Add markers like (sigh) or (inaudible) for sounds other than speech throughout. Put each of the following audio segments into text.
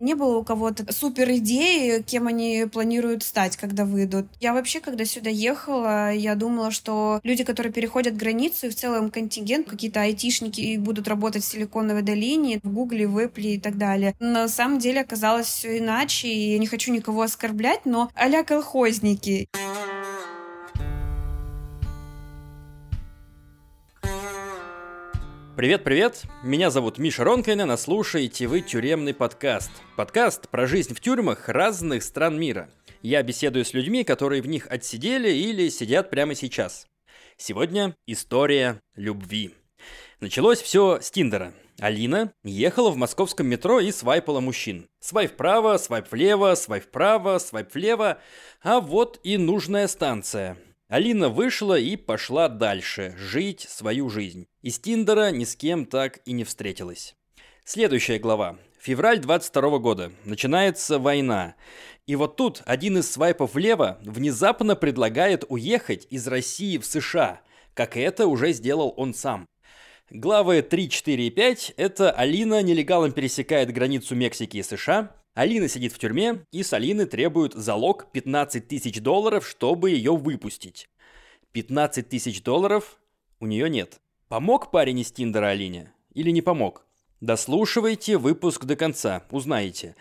Не было у кого-то супер идеи, кем они планируют стать, когда выйдут. Я вообще, когда сюда ехала, я думала, что люди, которые переходят границу, и в целом контингент, какие-то айтишники будут работать в Силиконовой долине, в Гугле, в Apple и так далее. На самом деле оказалось все иначе, и я не хочу никого оскорблять, но а-ля колхозники. Привет-привет, меня зовут Миша Ронкайнен, а слушаете вы тюремный подкаст. Подкаст про жизнь в тюрьмах разных стран мира. Я беседую с людьми, которые в них отсидели или сидят прямо сейчас. Сегодня история любви. Началось все с Тиндера. Алина ехала в московском метро и свайпала мужчин. Свайп вправо, свайп влево, свайп вправо, свайп влево. А вот и нужная станция. Алина вышла и пошла дальше, жить свою жизнь. Из Тиндера ни с кем так и не встретилась. Следующая глава. Февраль 22 года. Начинается война. И вот тут один из свайпов влево внезапно предлагает уехать из России в США, как это уже сделал он сам. Главы 3, 4 и 5 – это Алина нелегалом пересекает границу Мексики и США, Алина сидит в тюрьме, и с Алины требуют залог 15 тысяч долларов, чтобы ее выпустить. 15 тысяч долларов у нее нет. Помог парень из Тиндера Алине? Или не помог? Дослушивайте выпуск до конца, узнаете.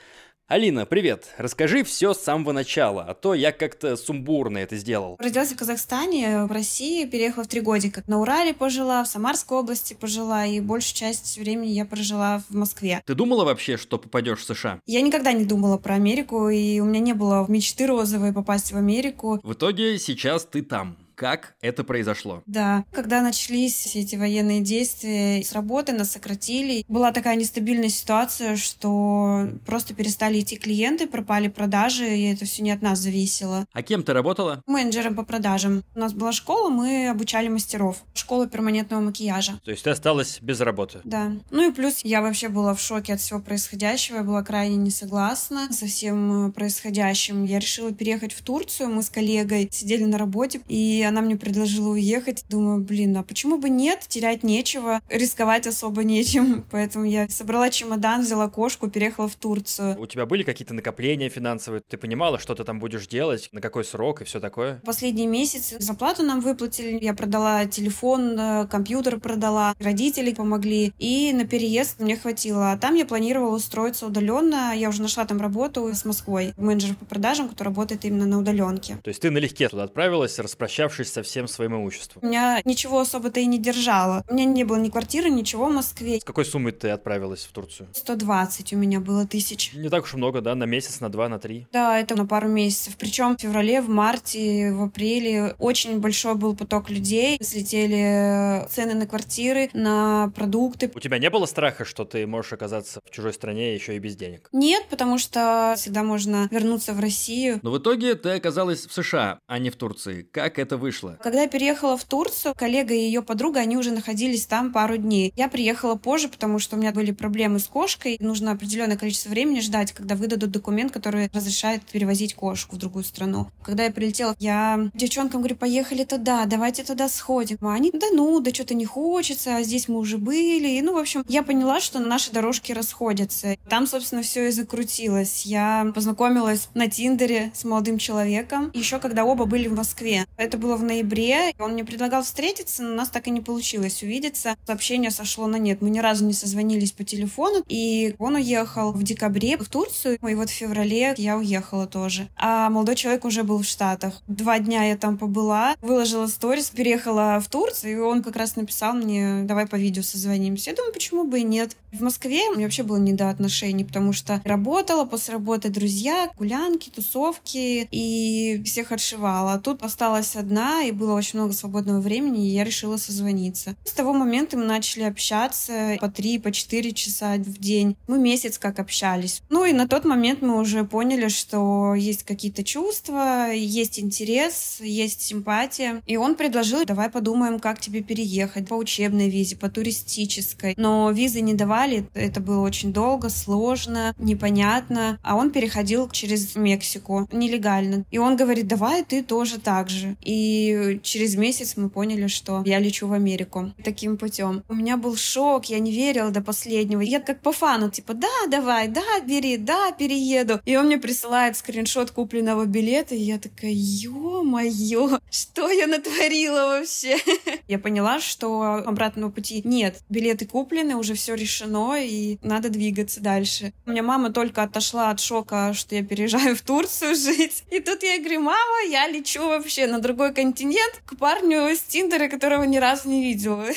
Алина, привет. Расскажи все с самого начала, а то я как-то сумбурно это сделал. Родилась в Казахстане, в России, переехала в три годика. На Урале пожила, в Самарской области пожила, и большую часть времени я прожила в Москве. Ты думала вообще, что попадешь в США? Я никогда не думала про Америку, и у меня не было мечты розовой попасть в Америку. В итоге сейчас ты там как это произошло. Да, когда начались все эти военные действия, с работы нас сократили. Была такая нестабильная ситуация, что просто перестали идти клиенты, пропали продажи, и это все не от нас зависело. А кем ты работала? Менеджером по продажам. У нас была школа, мы обучали мастеров. Школа перманентного макияжа. То есть ты осталась без работы? Да. Ну и плюс я вообще была в шоке от всего происходящего, я была крайне не согласна со всем э, происходящим. Я решила переехать в Турцию, мы с коллегой сидели на работе, и она мне предложила уехать. Думаю, блин, а почему бы нет? Терять нечего, рисковать особо нечем. (laughs) Поэтому я собрала чемодан, взяла кошку, переехала в Турцию. У тебя были какие-то накопления финансовые? Ты понимала, что ты там будешь делать, на какой срок и все такое? Последние месяцы зарплату нам выплатили. Я продала телефон, э, компьютер продала, родители помогли. И на переезд мне хватило. А там я планировала устроиться удаленно. Я уже нашла там работу с Москвой. Менеджер по продажам, который работает именно на удаленке. То есть ты налегке туда отправилась, распрощавшись расставшись со всем своим имуществом? У меня ничего особо-то и не держало. У меня не было ни квартиры, ничего в Москве. С какой суммой ты отправилась в Турцию? 120 у меня было тысяч. Не так уж много, да? На месяц, на два, на три? Да, это на пару месяцев. Причем в феврале, в марте, в апреле очень большой был поток людей. Слетели цены на квартиры, на продукты. У тебя не было страха, что ты можешь оказаться в чужой стране еще и без денег? Нет, потому что всегда можно вернуться в Россию. Но в итоге ты оказалась в США, а не в Турции. Как это вышло? Вышло? Когда я переехала в Турцию, коллега и ее подруга, они уже находились там пару дней. Я приехала позже, потому что у меня были проблемы с кошкой. Нужно определенное количество времени ждать, когда выдадут документ, который разрешает перевозить кошку в другую страну. Когда я прилетела, я девчонкам говорю, поехали туда, давайте туда сходим. А они, да ну, да что-то не хочется, а здесь мы уже были. И, ну, в общем, я поняла, что наши дорожки расходятся. Там, собственно, все и закрутилось. Я познакомилась на Тиндере с молодым человеком, еще когда оба были в Москве. Это было в ноябре. Он мне предлагал встретиться, но у нас так и не получилось увидеться. Сообщение сошло на нет. Мы ни разу не созвонились по телефону. И он уехал в декабре в Турцию. И вот в феврале я уехала тоже. А молодой человек уже был в Штатах. Два дня я там побыла, выложила сторис, переехала в Турцию, и он как раз написал мне, давай по видео созвонимся. Я думаю, почему бы и нет. В Москве мне вообще было не до отношений, потому что работала, после работы друзья, гулянки, тусовки, и всех отшивала. А тут осталась одна, и было очень много свободного времени, и я решила созвониться. С того момента мы начали общаться по три, по четыре часа в день. Мы месяц как общались. Ну и на тот момент мы уже поняли, что есть какие-то чувства, есть интерес, есть симпатия. И он предложил, давай подумаем, как тебе переехать по учебной визе, по туристической. Но визы не давали, это было очень долго, сложно, непонятно. А он переходил через Мексику нелегально. И он говорит, давай ты тоже так же. И И через месяц мы поняли, что я лечу в Америку таким путем. У меня был шок, я не верила до последнего. Я как по фану, типа, да, давай, да, бери, да, перееду. И он мне присылает скриншот купленного билета, и я такая, ё-моё, что я натворила вообще? (laughs) Я поняла, что обратного пути нет. Билеты куплены, уже все решено, и надо двигаться дальше. У меня мама только отошла от шока, что я переезжаю в Турцию (laughs) жить. И тут я говорю, мама, я лечу вообще на другой континент к парню с Тиндера, которого ни разу не видела. (laughs)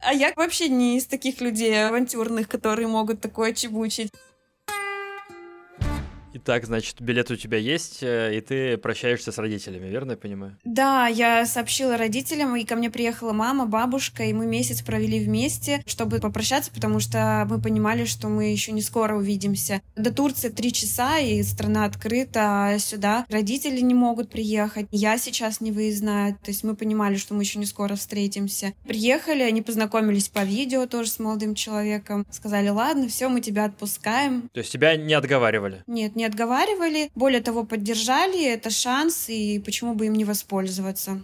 А я вообще не из таких людей авантюрных, которые могут такое чебучить. Итак, значит, билет у тебя есть, э, и ты прощаешься с родителями, верно я понимаю? Да, я сообщила родителям, и ко мне приехала мама, бабушка, и мы месяц провели вместе, чтобы попрощаться, потому что мы понимали, что мы еще не скоро увидимся. До Турции три часа, и страна открыта, а сюда родители не могут приехать. Я сейчас не выездная, то есть мы понимали, что мы еще не скоро встретимся. Приехали, они познакомились по видео тоже с молодым человеком, сказали, ладно, все, мы тебя отпускаем. То есть тебя не отговаривали? Нет, не отговаривали, более того, поддержали, это шанс, и почему бы им не воспользоваться.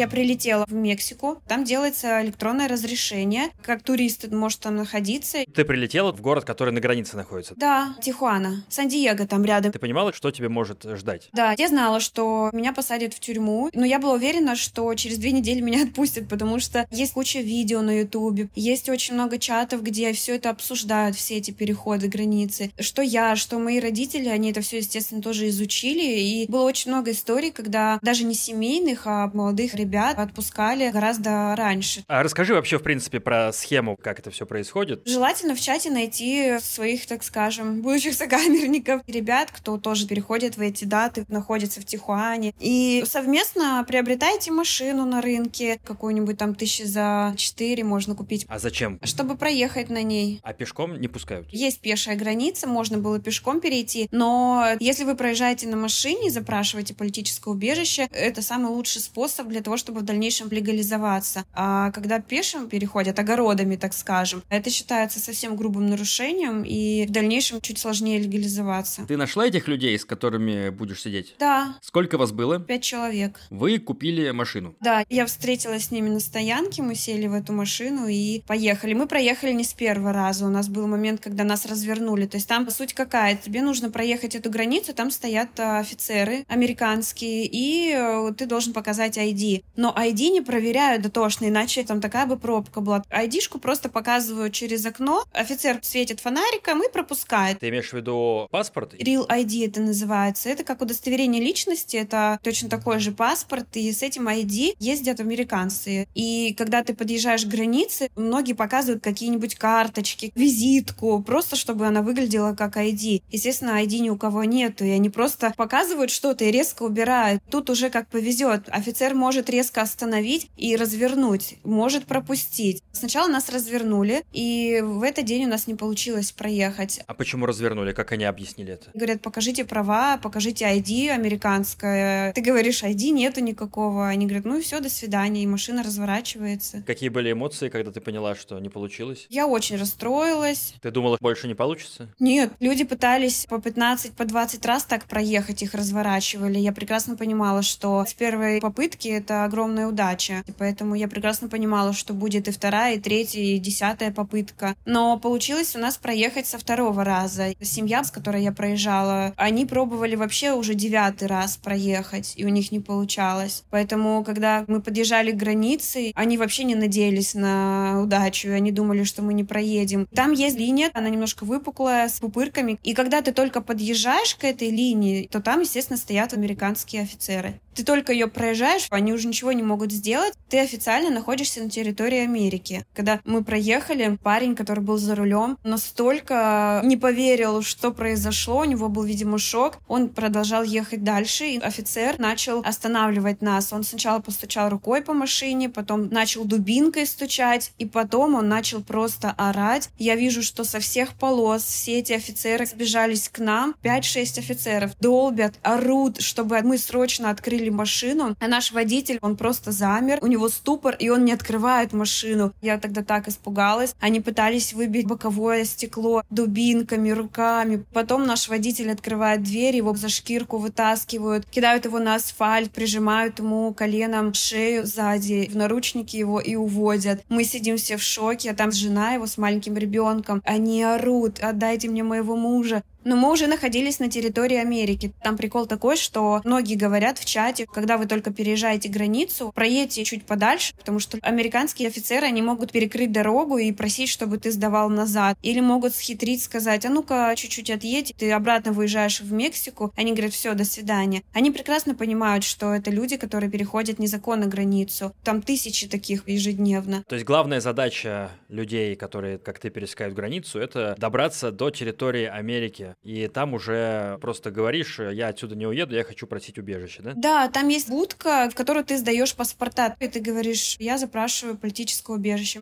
Я прилетела в Мексику. Там делается электронное разрешение. Как турист может там находиться. Ты прилетела в город, который на границе находится? Да, Тихуана. Сан-Диего там рядом. Ты понимала, что тебе может ждать? Да, я знала, что меня посадят в тюрьму, но я была уверена, что через две недели меня (laughs) отпустят, потому что есть куча видео на Ютубе, есть очень много чатов, где все это обсуждают, все эти переходы границы. Что я, что мои родители, они это все, естественно, тоже изучили, и было очень много историй, когда даже не семейных, а молодых ребят ребят отпускали гораздо раньше. А расскажи вообще, в принципе, про схему, как это все происходит. Желательно в чате найти своих, так скажем, будущих сокамерников, ребят, кто тоже переходит в эти даты, находится в Тихуане. И совместно приобретайте машину на рынке, какую-нибудь там тысячи за четыре можно купить. А зачем? Чтобы проехать на ней. А пешком не пускают? Есть пешая граница, можно было пешком перейти, но если вы проезжаете на машине и запрашиваете политическое убежище, это самый лучший способ для того, чтобы в дальнейшем легализоваться. А когда пешим переходят огородами, так скажем, это считается совсем грубым нарушением, и в дальнейшем чуть сложнее легализоваться. Ты нашла этих людей, с которыми будешь сидеть? Да. Сколько вас было? Пять человек. Вы купили машину? Да, я встретилась с ними на стоянке, мы сели в эту машину и поехали. Мы проехали не с первого раза, у нас был момент, когда нас развернули. То есть там суть какая? Тебе нужно проехать эту границу, там стоят а, офицеры американские, и э, ты должен показать ID но ID не проверяют дотошно, иначе там такая бы пробка была. ID-шку просто показывают через окно, офицер светит фонариком и пропускает. Ты имеешь в виду паспорт? Real ID это называется. Это как удостоверение личности, это точно такой же паспорт, и с этим ID ездят американцы. И когда ты подъезжаешь к границе, многие показывают какие-нибудь карточки, визитку, просто чтобы она выглядела как ID. Естественно, ID ни у кого нету, и они просто показывают что-то и резко убирают. Тут уже как повезет. Офицер может резко остановить и развернуть, может пропустить. Сначала нас развернули, и в этот день у нас не получилось проехать. А почему развернули? Как они объяснили это? Говорят, покажите права, покажите ID американское. Ты говоришь, ID нету никакого. Они говорят, ну и все, до свидания, и машина разворачивается. Какие были эмоции, когда ты поняла, что не получилось? Я очень расстроилась. Ты думала, больше не получится? Нет, люди пытались по 15, по 20 раз так проехать, их разворачивали. Я прекрасно понимала, что с первой попытки это огромная удача. И поэтому я прекрасно понимала, что будет и вторая, и третья, и десятая попытка. Но получилось у нас проехать со второго раза. Семья, с которой я проезжала, они пробовали вообще уже девятый раз проехать, и у них не получалось. Поэтому, когда мы подъезжали к границе, они вообще не надеялись на удачу, и они думали, что мы не проедем. Там есть линия, она немножко выпуклая, с пупырками. И когда ты только подъезжаешь к этой линии, то там, естественно, стоят американские офицеры. Ты только ее проезжаешь, они уже ничего не могут сделать. Ты официально находишься на территории Америки. Когда мы проехали, парень, который был за рулем, настолько не поверил, что произошло, у него был, видимо, шок. Он продолжал ехать дальше, и офицер начал останавливать нас. Он сначала постучал рукой по машине, потом начал дубинкой стучать, и потом он начал просто орать. Я вижу, что со всех полос все эти офицеры сбежались к нам. 5-6 офицеров долбят, орут, чтобы мы срочно открыли машину, а наш водитель он просто замер, у него ступор, и он не открывает машину. Я тогда так испугалась. Они пытались выбить боковое стекло дубинками, руками. Потом наш водитель открывает дверь, его за шкирку вытаскивают, кидают его на асфальт, прижимают ему коленом шею сзади, в наручники его и уводят. Мы сидим все в шоке, а там жена его с маленьким ребенком. Они орут, отдайте мне моего мужа. Но мы уже находились на территории Америки. Там прикол такой, что многие говорят в чате, когда вы только переезжаете границу, проедьте чуть подальше, потому что американские офицеры, они могут перекрыть дорогу и просить, чтобы ты сдавал назад. Или могут схитрить, сказать, а ну-ка чуть-чуть отъедь, ты обратно выезжаешь в Мексику. Они говорят, все, до свидания. Они прекрасно понимают, что это люди, которые переходят незаконно границу. Там тысячи таких ежедневно. То есть главная задача людей, которые, как ты, пересекают границу, это добраться до территории Америки и там уже просто говоришь, я отсюда не уеду, я хочу просить убежище, да? Да, там есть будка, в которую ты сдаешь паспорта, и ты говоришь, я запрашиваю политическое убежище.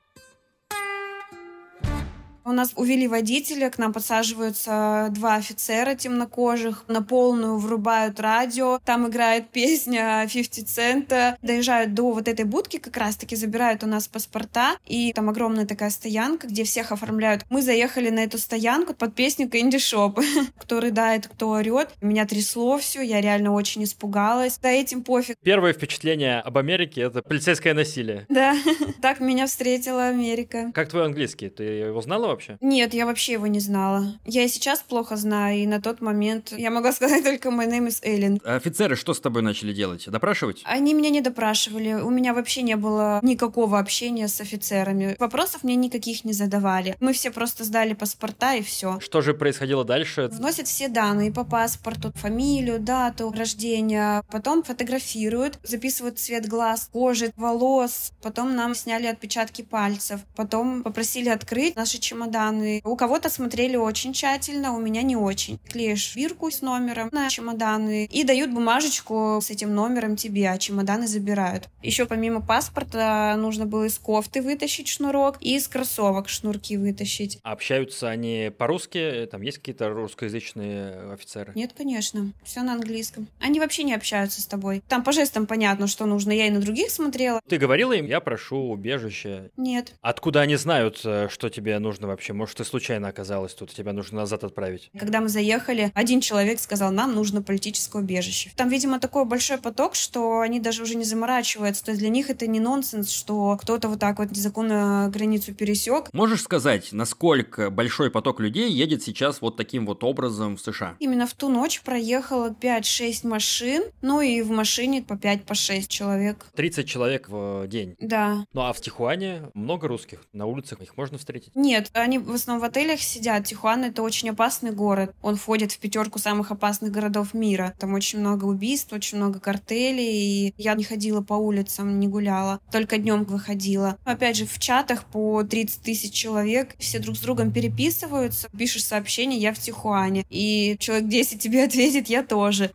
У нас увели водителя, к нам подсаживаются два офицера темнокожих, на полную врубают радио, там играет (laughs) песня 50 цента, доезжают до вот этой будки как раз-таки, забирают у нас паспорта, и там огромная такая стоянка, где всех оформляют. Мы заехали на эту стоянку под песню Кэнди Шоп, (laughs) кто рыдает, кто орет. Меня трясло все, я реально очень испугалась. Да этим пофиг. Первое впечатление об Америке — это полицейское насилие. Да, (laughs) так меня встретила Америка. Как твой английский? Ты его знала вообще? Нет, я вообще его не знала. Я и сейчас плохо знаю, и на тот момент я могла (laughs) сказать только «My name is Эллен». Офицеры что с тобой начали делать? Допрашивать? Они меня не допрашивали. У меня вообще не было никакого общения с офицерами. Вопросов мне никаких не задавали. Мы все просто сдали паспорта и все. Что же происходило дальше? Вносят все данные по паспорту, фамилию, дату рождения, потом фотографируют, записывают цвет глаз, кожи, волос, потом нам сняли отпечатки пальцев, потом попросили открыть наши чемоданы чемоданы. У кого-то смотрели очень тщательно, у меня не очень. Клеишь бирку с номером на чемоданы и дают бумажечку с этим номером тебе, а чемоданы забирают. Еще помимо паспорта нужно было из кофты вытащить шнурок и из кроссовок шнурки вытащить. А общаются они по-русски? Там есть какие-то русскоязычные офицеры? Нет, конечно. Все на английском. Они вообще не общаются с тобой. Там по жестам понятно, что нужно. Я и на других смотрела. Ты говорила им, я прошу убежище? Нет. Откуда они знают, э, что тебе нужно вообще? Вообще? Может, ты случайно оказалась тут, тебя нужно назад отправить? Когда мы заехали, один человек сказал, нам нужно политическое убежище. Там, видимо, такой большой поток, что они даже уже не заморачиваются. То есть для них это не нонсенс, что кто-то вот так вот незаконно границу пересек. Можешь сказать, насколько большой поток людей едет сейчас вот таким вот образом в США? Именно в ту ночь проехало 5-6 машин, ну и в машине по 5 по 6 человек. 30 человек в день? Да. Ну а в Тихуане много русских? На улицах их можно встретить? Нет, они в основном в отелях сидят. Тихуана — это очень опасный город. Он входит в пятерку самых опасных городов мира. Там очень много убийств, очень много картелей. И я не ходила по улицам, не гуляла. Только днем выходила. Опять же, в чатах по 30 тысяч человек. Все друг с другом переписываются. Пишешь сообщение «Я в Тихуане». И человек 10 тебе ответит «Я тоже».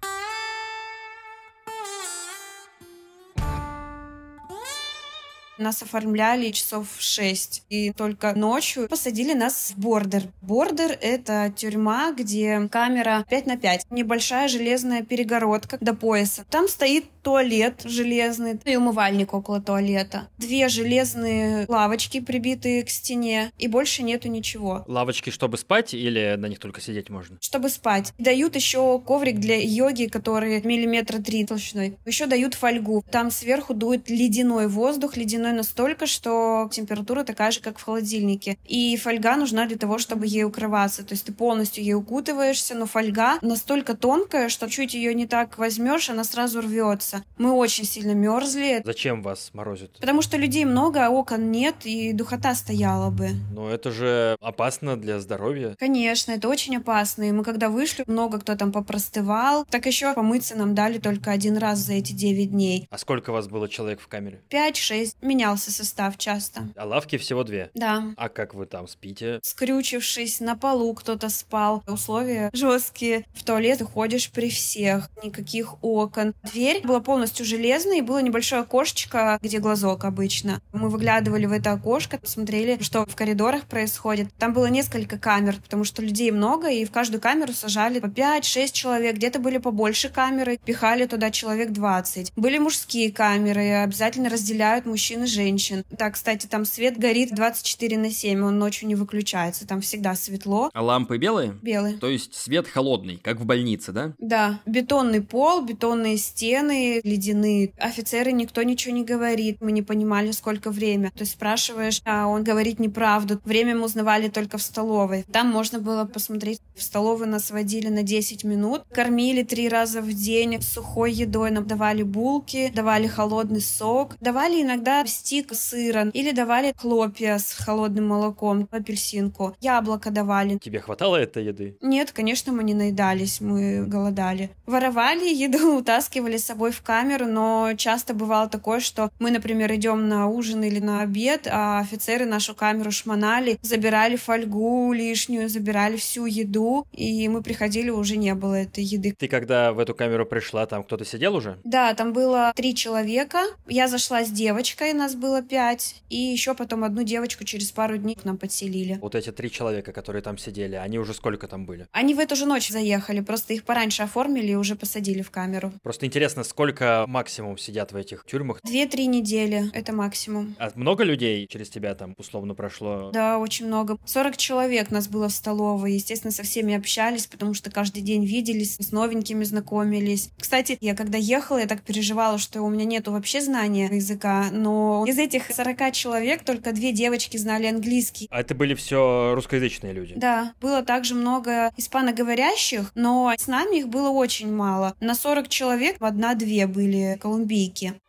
Нас оформляли часов в 6. И только ночью посадили нас в бордер. Бордер — это тюрьма, где камера 5 на 5. Небольшая железная перегородка до пояса. Там стоит туалет железный и умывальник около туалета. Две железные лавочки, прибитые к стене, и больше нету ничего. Лавочки, чтобы спать, или на них только сидеть можно? Чтобы спать. Дают еще коврик для йоги, который миллиметра три толщиной. Еще дают фольгу. Там сверху дует ледяной воздух, ледяной настолько, что температура такая же, как в холодильнике. И фольга нужна для того, чтобы ей укрываться. То есть ты полностью ей укутываешься, но фольга настолько тонкая, что чуть ее не так возьмешь, она сразу рвется морозиться. Мы очень сильно мерзли. Зачем вас морозит? Потому что людей много, а окон нет, и духота стояла бы. Но это же опасно для здоровья. Конечно, это очень опасно. И мы когда вышли, много кто там попростывал. Так еще помыться нам дали только один раз за эти 9 дней. А сколько вас было человек в камере? 5-6. Менялся состав часто. А лавки всего две? Да. А как вы там спите? Скрючившись, на полу кто-то спал. Условия жесткие. В туалет ходишь при всех. Никаких окон. Дверь была полностью железное, и было небольшое окошечко, где глазок обычно. Мы выглядывали в это окошко, смотрели, что в коридорах происходит. Там было несколько камер, потому что людей много, и в каждую камеру сажали по 5-6 человек. Где-то были побольше камеры, пихали туда человек 20. Были мужские камеры, обязательно разделяют мужчин и женщин. Так, кстати, там свет горит 24 на 7, он ночью не выключается, там всегда светло. А лампы белые? Белые. То есть свет холодный, как в больнице, да? Да. Бетонный пол, бетонные стены, ледяные. Офицеры никто ничего не говорит. Мы не понимали, сколько время. То есть спрашиваешь, а он говорит неправду. Время мы узнавали только в столовой. Там можно было посмотреть. В столовой нас водили на 10 минут. Кормили три раза в день сухой едой. Нам давали булки, давали холодный сок. Давали иногда стик сыра или давали хлопья с холодным молоком, апельсинку. Яблоко давали. Тебе хватало этой еды? Нет, конечно, мы не наедались, мы голодали. Воровали еду, (laughs) утаскивали с собой в камеру, но часто бывало такое, что мы, например, идем на ужин или на обед, а офицеры нашу камеру шмонали, забирали фольгу лишнюю, забирали всю еду, и мы приходили, уже не было этой еды. Ты когда в эту камеру пришла, там кто-то сидел уже? Да, там было три человека. Я зашла с девочкой, нас было пять, и еще потом одну девочку через пару дней к нам подселили. Вот эти три человека, которые там сидели, они уже сколько там были? Они в эту же ночь заехали, просто их пораньше оформили и уже посадили в камеру. Просто интересно, сколько максимум сидят в этих тюрьмах? Две-три недели, это максимум. А много людей через тебя там условно прошло? Да, очень много. 40 человек нас было в столовой. Естественно, со всеми общались, потому что каждый день виделись, с новенькими знакомились. Кстати, я когда ехала, я так переживала, что у меня нету вообще знания языка, но из этих 40 человек только две девочки знали английский. А это были все русскоязычные люди? Да, было также много испаноговорящих, но с нами их было очень мало. На 40 человек одна-две были колумбийки.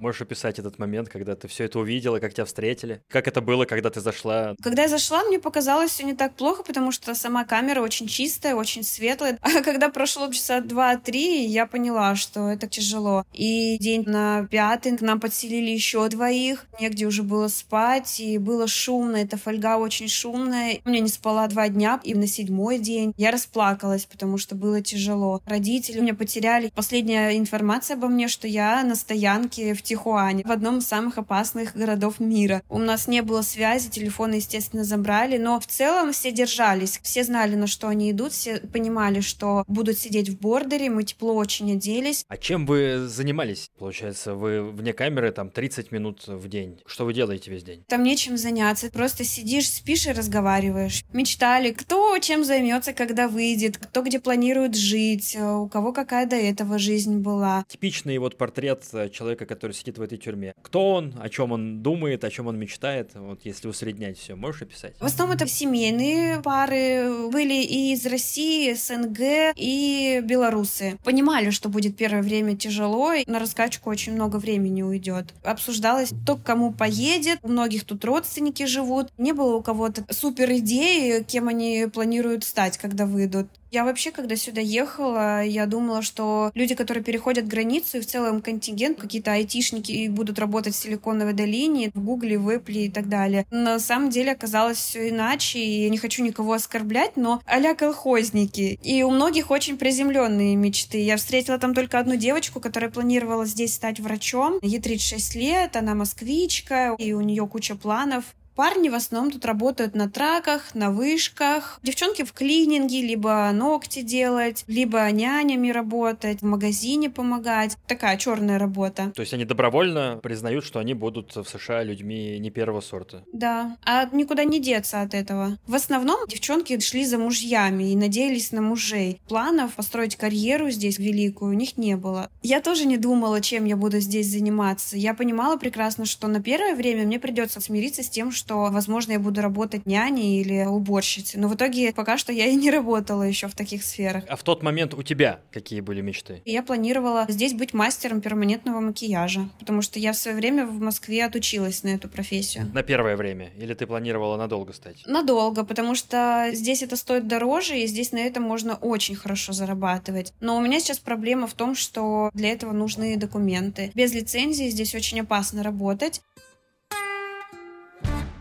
Можешь описать этот момент, когда ты все это увидела, как тебя встретили? Как это было, когда ты зашла? Когда я зашла, мне показалось все не так плохо, потому что сама камера очень чистая, очень светлая. (laughs) А когда прошло часа два-три, я поняла, что это тяжело. И день на пятый к нам подселили еще двоих. Негде уже было спать, и было шумно. Эта фольга очень шумная. Я не спала два дня, и на седьмой день я расплакалась, потому что было тяжело. Родители меня потеряли. Последняя информация обо мне, что я на стоянке в Тихуане, в одном из самых опасных городов мира. У нас не было связи, телефоны, естественно, забрали, но в целом все держались. Все знали, на что они идут, все понимали, что будут сидеть в бордере, мы тепло очень оделись. А чем вы занимались? Получается, вы вне камеры там 30 минут в день. Что вы делаете весь день? Там нечем заняться. Просто сидишь, спишь и разговариваешь. Мечтали, кто чем займется, когда выйдет, кто где планирует жить, у кого какая до этого жизнь была. Типичный вот портрет человека, который сидит в этой тюрьме. Кто он, о чем он думает, о чем он мечтает, вот если усреднять все, можешь описать? В основном это семейные пары, были и из России, СНГ, и белорусы. Понимали, что будет первое время тяжело, и на раскачку очень много времени уйдет. Обсуждалось, кто к кому поедет, у многих тут родственники живут. Не было у кого-то супер идеи, кем они планируют стать, когда выйдут. Я вообще, когда сюда ехала, я думала, что люди, которые переходят границу, и в целом контингент, какие-то айтишники и будут работать в Силиконовой долине, в Гугле, в Apple и так далее. На самом деле оказалось все иначе, и я не хочу никого оскорблять, но а колхозники. И у многих очень приземленные мечты. Я встретила там только одну девочку, которая планировала здесь стать врачом. Ей 36 лет, она москвичка, и у нее куча планов. Парни в основном тут работают на траках, на вышках. Девчонки в клининге, либо ногти делать, либо нянями работать, в магазине помогать. Такая черная работа. То есть они добровольно признают, что они будут в США людьми не первого сорта. Да. А никуда не деться от этого. В основном девчонки шли за мужьями и надеялись на мужей. Планов построить карьеру здесь великую у них не было. Я тоже не думала, чем я буду здесь заниматься. Я понимала прекрасно, что на первое время мне придется смириться с тем, что что, возможно, я буду работать няней или уборщицей. Но в итоге пока что я и не работала еще в таких сферах. А в тот момент у тебя какие были мечты? Я планировала здесь быть мастером перманентного макияжа, потому что я в свое время в Москве отучилась на эту профессию. На первое время? Или ты планировала надолго стать? Надолго, потому что здесь это стоит дороже, и здесь на этом можно очень хорошо зарабатывать. Но у меня сейчас проблема в том, что для этого нужны документы. Без лицензии здесь очень опасно работать.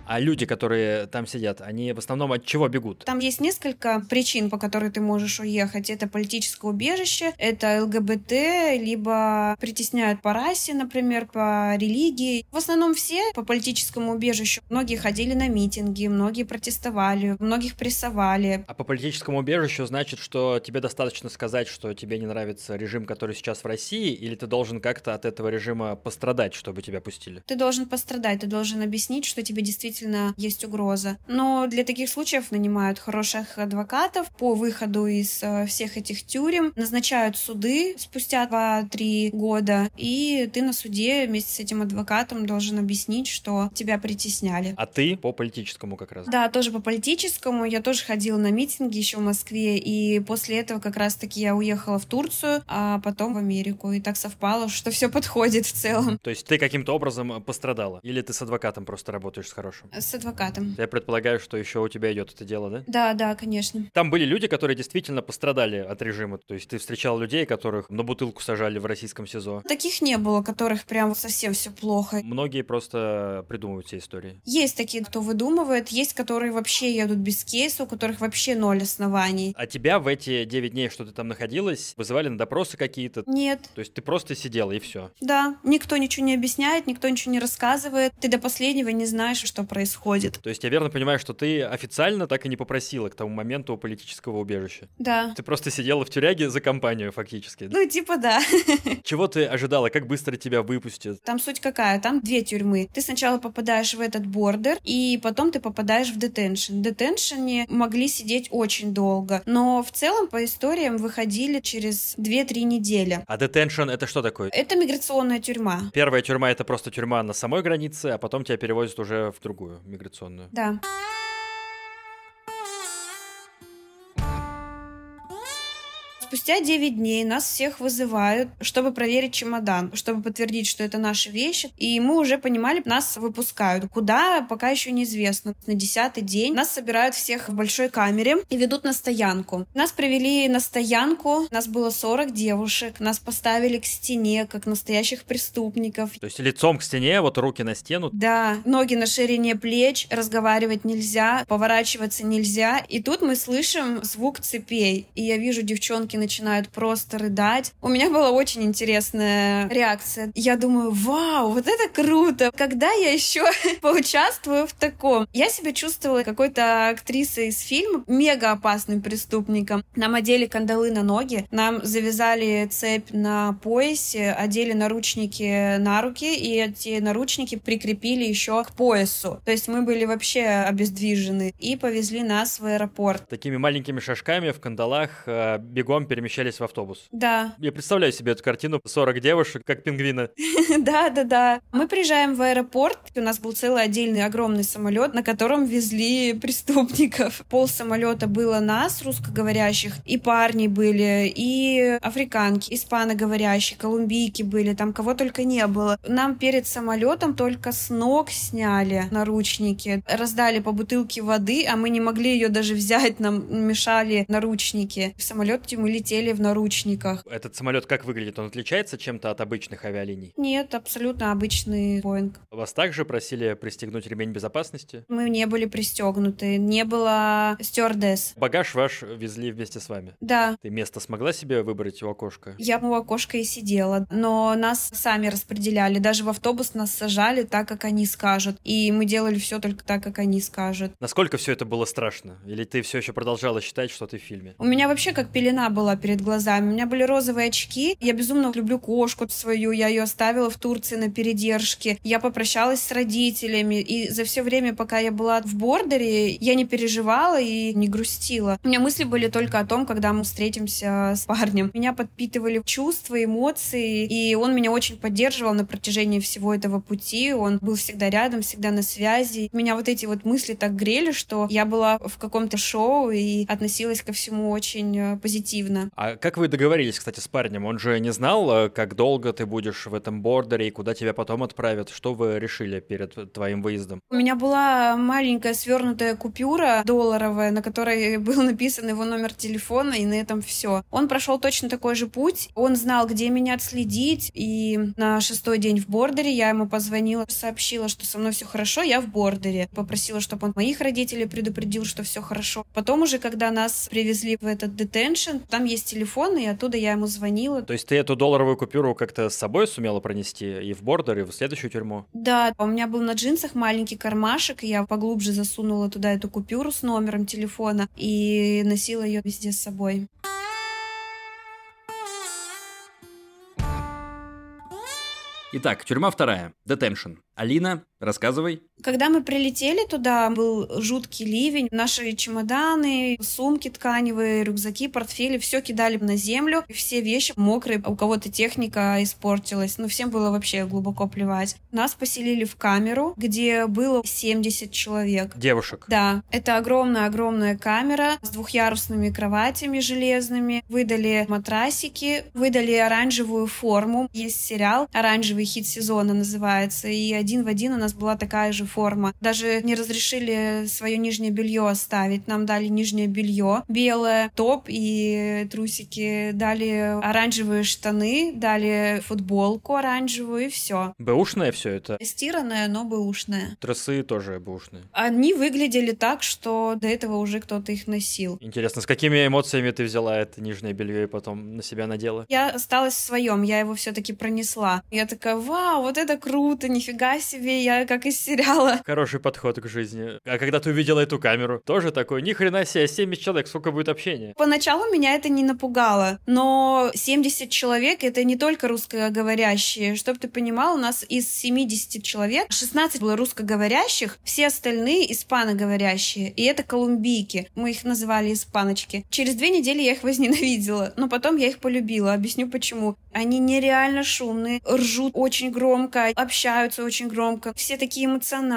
А люди, которые там сидят, они в основном от чего бегут? Там есть несколько причин, по которым ты можешь уехать. Это политическое убежище, это ЛГБТ, либо притесняют по расе, например, по религии. В основном все по политическому убежищу. Многие ходили на митинги, многие протестовали, многих прессовали. А по политическому убежищу значит, что тебе достаточно сказать, что тебе не нравится режим, который сейчас в России, или ты должен как-то от этого режима пострадать, чтобы тебя пустили? Ты должен пострадать, ты должен объяснить, что тебе действительно есть угроза. Но для таких случаев нанимают хороших адвокатов по выходу из э, всех этих тюрем, назначают суды спустя 2-3 года, и ты на суде вместе с этим адвокатом должен объяснить, что тебя притесняли. А ты по политическому как раз? Да, тоже по политическому. Я тоже ходила на митинги еще в Москве, и после этого как раз-таки я уехала в Турцию, а потом в Америку. И так совпало, что все подходит в целом. То есть ты каким-то образом пострадала? Или ты с адвокатом просто работаешь с хорошим? С адвокатом. Я предполагаю, что еще у тебя идет это дело, да? Да, да, конечно. Там были люди, которые действительно пострадали от режима. То есть ты встречал людей, которых на бутылку сажали в российском СИЗО. Таких не было, которых прям совсем все плохо. Многие просто придумывают все истории. Есть такие, кто выдумывает, есть, которые вообще едут без кейса, у которых вообще ноль оснований. А тебя в эти 9 дней, что ты там находилась, вызывали на допросы какие-то? Нет. То есть ты просто сидела и все? Да, никто ничего не объясняет, никто ничего не рассказывает. Ты до последнего не знаешь, что происходит. То есть я верно понимаю, что ты официально так и не попросила к тому моменту политического убежища? Да. Ты просто сидела в тюряге за компанию фактически? Ну, типа да. (laughs) Чего ты ожидала? Как быстро тебя выпустят? Там суть какая? Там две тюрьмы. Ты сначала попадаешь в этот бордер, и потом ты попадаешь в детеншн. В детеншене могли сидеть очень долго, но в целом по историям выходили через 2-3 недели. А детеншн это что такое? Это миграционная тюрьма. Первая тюрьма это просто тюрьма на самой границе, а потом тебя перевозят уже в другую миграционную. Да. Спустя 9 дней нас всех вызывают, чтобы проверить чемодан, чтобы подтвердить, что это наши вещи. И мы уже понимали, нас выпускают. Куда, пока еще неизвестно. На десятый день нас собирают всех в большой камере и ведут на стоянку. Нас привели на стоянку, нас было 40 девушек, нас поставили к стене, как настоящих преступников. То есть лицом к стене, вот руки на стену? Да, ноги на ширине плеч, разговаривать нельзя, поворачиваться нельзя. И тут мы слышим звук цепей. И я вижу девчонки начинают просто рыдать. У меня была очень интересная реакция. Я думаю, вау, вот это круто! Когда я еще (laughs) поучаствую в таком? Я себя чувствовала какой-то актрисой из фильма, мега опасным преступником. Нам одели кандалы на ноги, нам завязали цепь на поясе, одели наручники на руки, и эти наручники прикрепили еще к поясу. То есть мы были вообще обездвижены и повезли нас в аэропорт. Такими маленькими шажками в кандалах э, бегом перемещались в автобус. Да. Я представляю себе эту картину. 40 девушек, как пингвины. (laughs) Да, да, да. Мы приезжаем в аэропорт. У нас был целый отдельный огромный самолет, на котором везли преступников. Пол самолета было нас, русскоговорящих, и парни были, и африканки, испаноговорящие, колумбийки были, там кого только не было. Нам перед самолетом только с ног сняли наручники, раздали по бутылке воды, а мы не могли ее даже взять, нам мешали наручники. В самолете мы летели в наручниках. Этот самолет как выглядит? Он отличается чем-то от обычных авиалиний? Нет, абсолютно обычный Боинг. Вас также просили пристегнуть ремень безопасности? Мы не были пристегнуты, не было стюардесс. Багаж ваш везли вместе с вами? Да. Ты место смогла себе выбрать у окошка? Я у окошка и сидела, но нас сами распределяли. Даже в автобус нас сажали так, как они скажут. И мы делали все только так, как они скажут. Насколько все это было страшно? Или ты все еще продолжала считать, что ты в фильме? У меня вообще как пелена была перед глазами. У меня были розовые очки. Я безумно люблю кошку свою. Я ее оставила в Турции на передержке. Я попрощалась с родителями. И за все время, пока я была в бордере, я не переживала и не грустила. У меня мысли были только о том, когда мы встретимся с парнем. Меня подпитывали чувства, эмоции, и он меня очень поддерживал на протяжении всего этого пути. Он был всегда рядом, всегда на связи. Меня вот эти вот мысли так грели, что я была в каком-то шоу и относилась ко всему очень э, позитивно. Сильно. А как вы договорились, кстати, с парнем? Он же не знал, э, как долго ты будешь в этом бордере и куда тебя потом отправят. Что вы решили перед твоим выездом? У меня была маленькая свернутая купюра долларовая, на которой (laughs) был написан его номер телефона, и на этом все. Он прошел точно такой же путь. Он знал, где меня отследить, и на шестой день в бордере я ему позвонила, сообщила, что со мной все хорошо, я в бордере. Попросила, чтобы он моих родителей предупредил, что все хорошо. Потом уже, когда нас привезли в этот детеншн, там есть телефон, и оттуда я ему звонила. То есть ты эту долларовую купюру как-то с собой сумела пронести и в бордер, и в следующую тюрьму? Да, у меня был на джинсах маленький кармашек, и я поглубже засунула туда эту купюру с номером телефона и носила ее везде с собой. Итак, тюрьма вторая. Детеншн. Алина, рассказывай. Когда мы прилетели туда, был жуткий ливень. Наши чемоданы, сумки тканевые, рюкзаки, портфели, все кидали на землю. Все вещи мокрые, у кого-то техника испортилась. Ну, всем было вообще глубоко плевать. Нас поселили в камеру, где было 70 человек. Девушек? Да. Это огромная-огромная камера с двухъярусными кроватями железными. Выдали матрасики, выдали оранжевую форму. Есть сериал «Оранжевый хит сезона» называется. И один в один у нас была такая же форма. Даже не разрешили свое нижнее белье оставить. Нам дали нижнее белье, белое, топ и трусики, дали оранжевые штаны, дали футболку оранжевую и все. Бэушное все это? Стиранное, но бэушное. Трусы тоже бэушные. Они выглядели так, что до этого уже кто-то их носил. Интересно, с какими эмоциями ты взяла это нижнее белье и потом на себя надела? Я осталась в своем, я его все-таки пронесла. Я такая, вау, вот это круто, нифига себе, я как из сериала. Хороший подход к жизни. А когда ты увидела эту камеру, тоже такой, ни хрена себе, 70 человек, сколько будет общения? Поначалу меня это не напугало, но 70 человек — это не только русскоговорящие. Чтобы ты понимал, у нас из 70 человек 16 было русскоговорящих, все остальные испаноговорящие, и это колумбийки. Мы их называли испаночки. Через две недели я их (laughs) возненавидела, но потом я их полюбила. Объясню почему. Они нереально шумные, ржут очень громко, общаются очень громко. Все такие эмоциональные,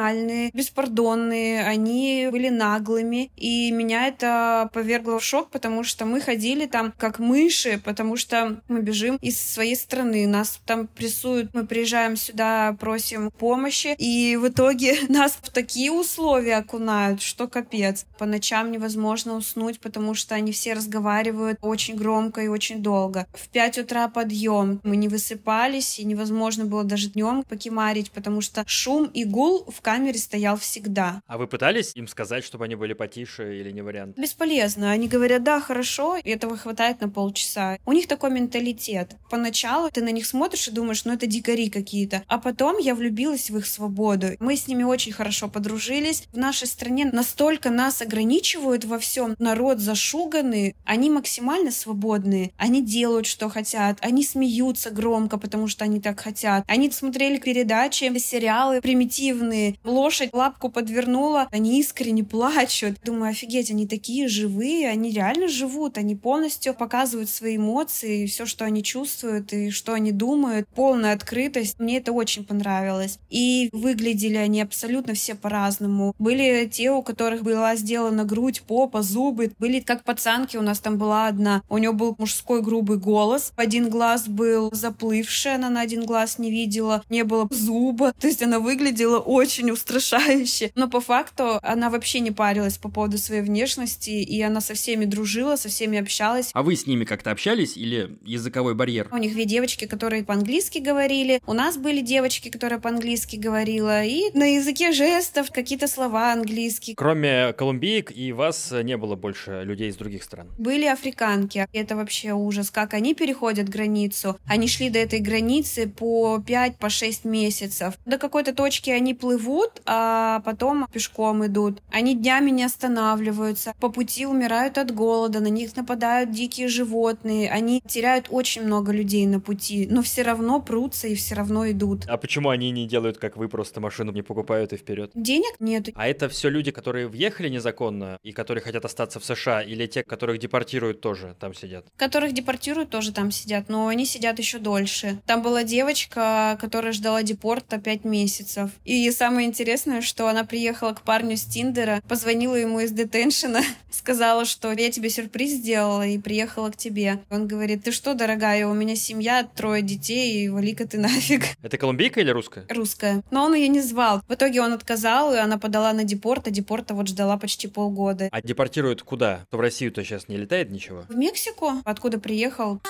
беспардонные, они были наглыми. И меня это повергло в шок, потому что мы ходили там как мыши, потому что мы бежим из своей страны. Нас там прессуют, мы приезжаем сюда, просим помощи, и в итоге (laughs) нас в такие условия окунают, что капец. По ночам невозможно уснуть, потому что они все разговаривают очень громко и очень долго. В 5 утра подъем. Мы не высыпались, и невозможно было даже днем покемарить, потому что шум и гул в камере стоял всегда. А вы пытались им сказать, чтобы они были потише или не вариант? Бесполезно. Они говорят, да, хорошо, и этого хватает на полчаса. У них такой менталитет. Поначалу ты на них смотришь и думаешь, ну это дикари какие-то. А потом я влюбилась в их свободу. Мы с ними очень хорошо подружились. В нашей стране настолько нас ограничивают во всем. Народ зашуганный. Они максимально свободные. Они делают, что хотят. Они смеются громко, потому что они так хотят. Они смотрели передачи, сериалы примитивные. Лошадь лапку подвернула, они искренне плачут. Думаю, офигеть, они такие живые, они реально живут, они полностью показывают свои эмоции, все, что они чувствуют и что они думают. Полная открытость. Мне это очень понравилось. И выглядели они абсолютно все по-разному. Были те, у которых была сделана грудь, попа, зубы. Были как пацанки, у нас там была одна. У нее был мужской грубый голос. Один глаз был заплывший, она на один глаз не видела. Не было зуба. То есть она выглядела очень устрашающе. Но по факту она вообще не парилась по поводу своей внешности, и она со всеми дружила, со всеми общалась. А вы с ними как-то общались или языковой барьер? У них две девочки, которые по-английски говорили. У нас были девочки, которые по-английски говорила. И на языке жестов какие-то слова английские. Кроме колумбиек и вас не было больше людей из других стран? Были африканки. Это вообще ужас. Как они переходят границу? Они шли до этой границы по 5-6 по месяцев. До какой-то точки они плывут, а потом пешком идут. Они днями не останавливаются. По пути умирают от голода, на них нападают дикие животные. Они теряют очень много людей на пути, но все равно прутся и все равно идут. А почему они не делают, как вы, просто машину не покупают и вперед? Денег нет. А это все люди, которые въехали незаконно и которые хотят остаться в США, или те, которых депортируют тоже там сидят? Которых депортируют тоже там сидят, но они сидят еще дольше. Там была девочка, которая ждала депорта пять месяцев. И самое интересное, что она приехала к парню с Тиндера, позвонила ему из детеншена, (laughs) сказала, что я тебе сюрприз сделала и приехала к тебе. Он говорит, ты что, дорогая, у меня семья, трое детей, и вали-ка ты нафиг. (laughs) Это колумбийка или русская? Русская. Но он ее не звал. В итоге он отказал, и она подала на депорт, а депорта вот ждала почти полгода. А депортируют куда? То в Россию-то сейчас не летает ничего? В Мексику, откуда приехал.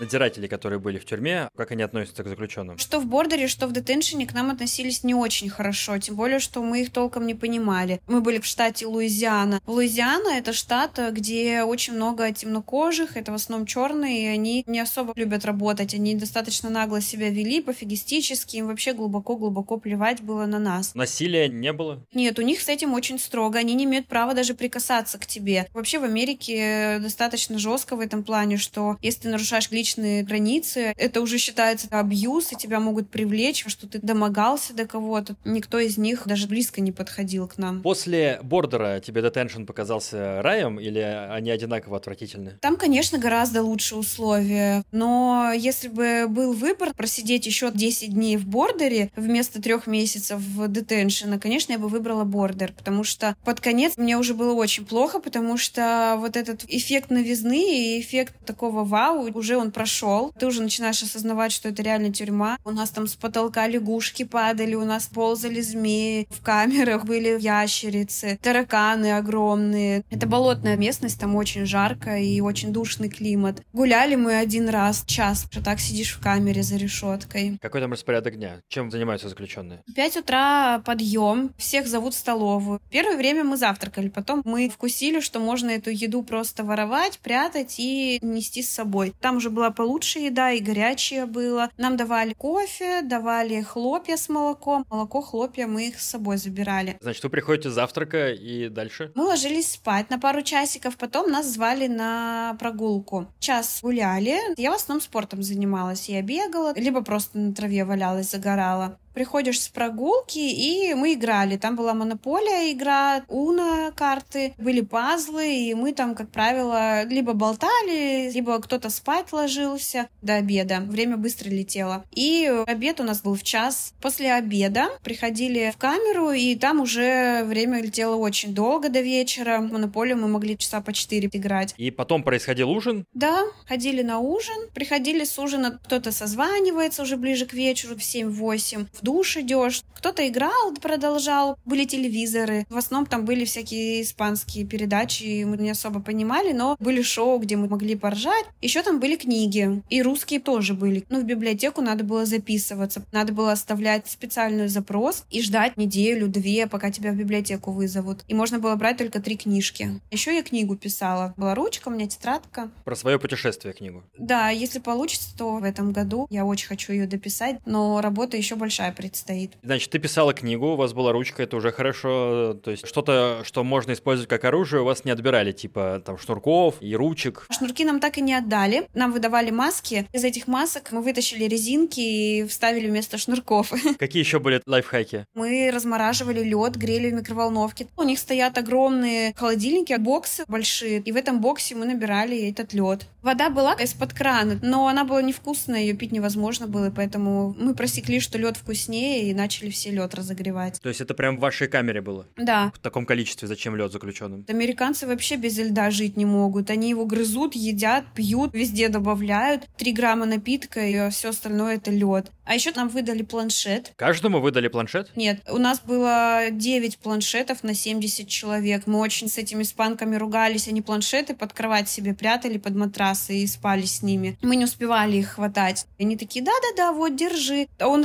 Надзиратели, которые были в тюрьме, как они относятся к заключенным? Что в бордере, что в детеншене к нам относились не очень хорошо, тем более, что мы их толком не понимали. Мы были в штате Луизиана. Луизиана — это штат, где очень много темнокожих, это в основном черные, и они не особо любят работать, они достаточно нагло себя вели, пофигистически, им вообще глубоко-глубоко плевать было на нас. Насилия не было? Нет, у них с этим очень строго, они не имеют права даже прикасаться к тебе. Вообще в Америке достаточно жестко в этом плане, что если ты нарушаешь личность личные границы. Это уже считается абьюз, и тебя могут привлечь, что ты домогался до кого-то. Никто из них даже близко не подходил к нам. После бордера тебе детеншн показался раем или они одинаково отвратительны? Там, конечно, гораздо лучше условия, но если бы был выбор просидеть еще 10 дней в бордере вместо трех месяцев в детеншена, конечно, я бы выбрала бордер, потому что под конец мне уже было очень плохо, потому что вот этот эффект новизны и эффект такого вау, уже он прошел, ты уже начинаешь осознавать, что это реально тюрьма. У нас там с потолка лягушки падали, у нас ползали змеи, в камерах были ящерицы, тараканы огромные. Это болотная местность, там очень жарко и очень душный климат. Гуляли мы один раз, час, что так сидишь в камере за решеткой. Какой там распорядок дня? Чем занимаются заключенные? В 5 утра подъем, всех зовут в столовую. Первое время мы завтракали, потом мы вкусили, что можно эту еду просто воровать, прятать и нести с собой. Там уже была получше еда, и горячее было. Нам давали кофе, давали хлопья с молоком. Молоко, хлопья мы их с собой забирали. Значит, вы приходите завтрака и дальше? Мы ложились спать на пару часиков, потом нас звали на прогулку. Час гуляли. Я в основном спортом занималась. Я бегала, либо просто на траве валялась, загорала приходишь с прогулки, и мы играли. Там была монополия игра, уна карты, были пазлы, и мы там, как правило, либо болтали, либо кто-то спать ложился до обеда. Время быстро летело. И обед у нас был в час. После обеда приходили в камеру, и там уже время летело очень долго до вечера. В монополию мы могли часа по четыре играть. И потом происходил ужин? Да, ходили на ужин, приходили с ужина, кто-то созванивается уже ближе к вечеру, в 7-8 в душ идешь. Кто-то играл, продолжал. Были телевизоры. В основном там были всякие испанские передачи, мы не особо понимали, но были шоу, где мы могли поржать. Еще там были книги. И русские тоже были. Ну, в библиотеку надо было записываться. Надо было оставлять специальный запрос и ждать неделю-две, пока тебя в библиотеку вызовут. И можно было брать только три книжки. Еще я книгу писала. Была ручка, у меня тетрадка. Про свое путешествие книгу. Да, если получится, то в этом году я очень хочу ее дописать, но работа еще большая большая предстоит. Значит, ты писала книгу, у вас была ручка, это уже хорошо. То есть что-то, что можно использовать как оружие, у вас не отбирали, типа там шнурков и ручек. Шнурки нам так и не отдали. Нам выдавали маски. Из этих масок мы вытащили резинки и вставили вместо шнурков. (laughs) Какие еще были лайфхаки? Мы размораживали лед, грели в микроволновке. У них стоят огромные холодильники, боксы большие, и в этом боксе мы набирали этот лед. Вода была из-под крана, но она была невкусная, ее пить невозможно было, поэтому мы просекли, что лед вкусный вкуснее и начали все лед разогревать. То есть это прям в вашей камере было? Да. В таком количестве зачем лед заключенным? Американцы вообще без льда жить не могут. Они его грызут, едят, пьют, везде добавляют. Три грамма напитка и все остальное это лед. А еще нам выдали планшет. Каждому выдали планшет? Нет, у нас было 9 планшетов на 70 человек. Мы очень с этими испанками ругались. Они планшеты под кровать себе прятали под матрасы и спали с ними. Мы не успевали их хватать. Они такие, да-да-да, вот, держи. А он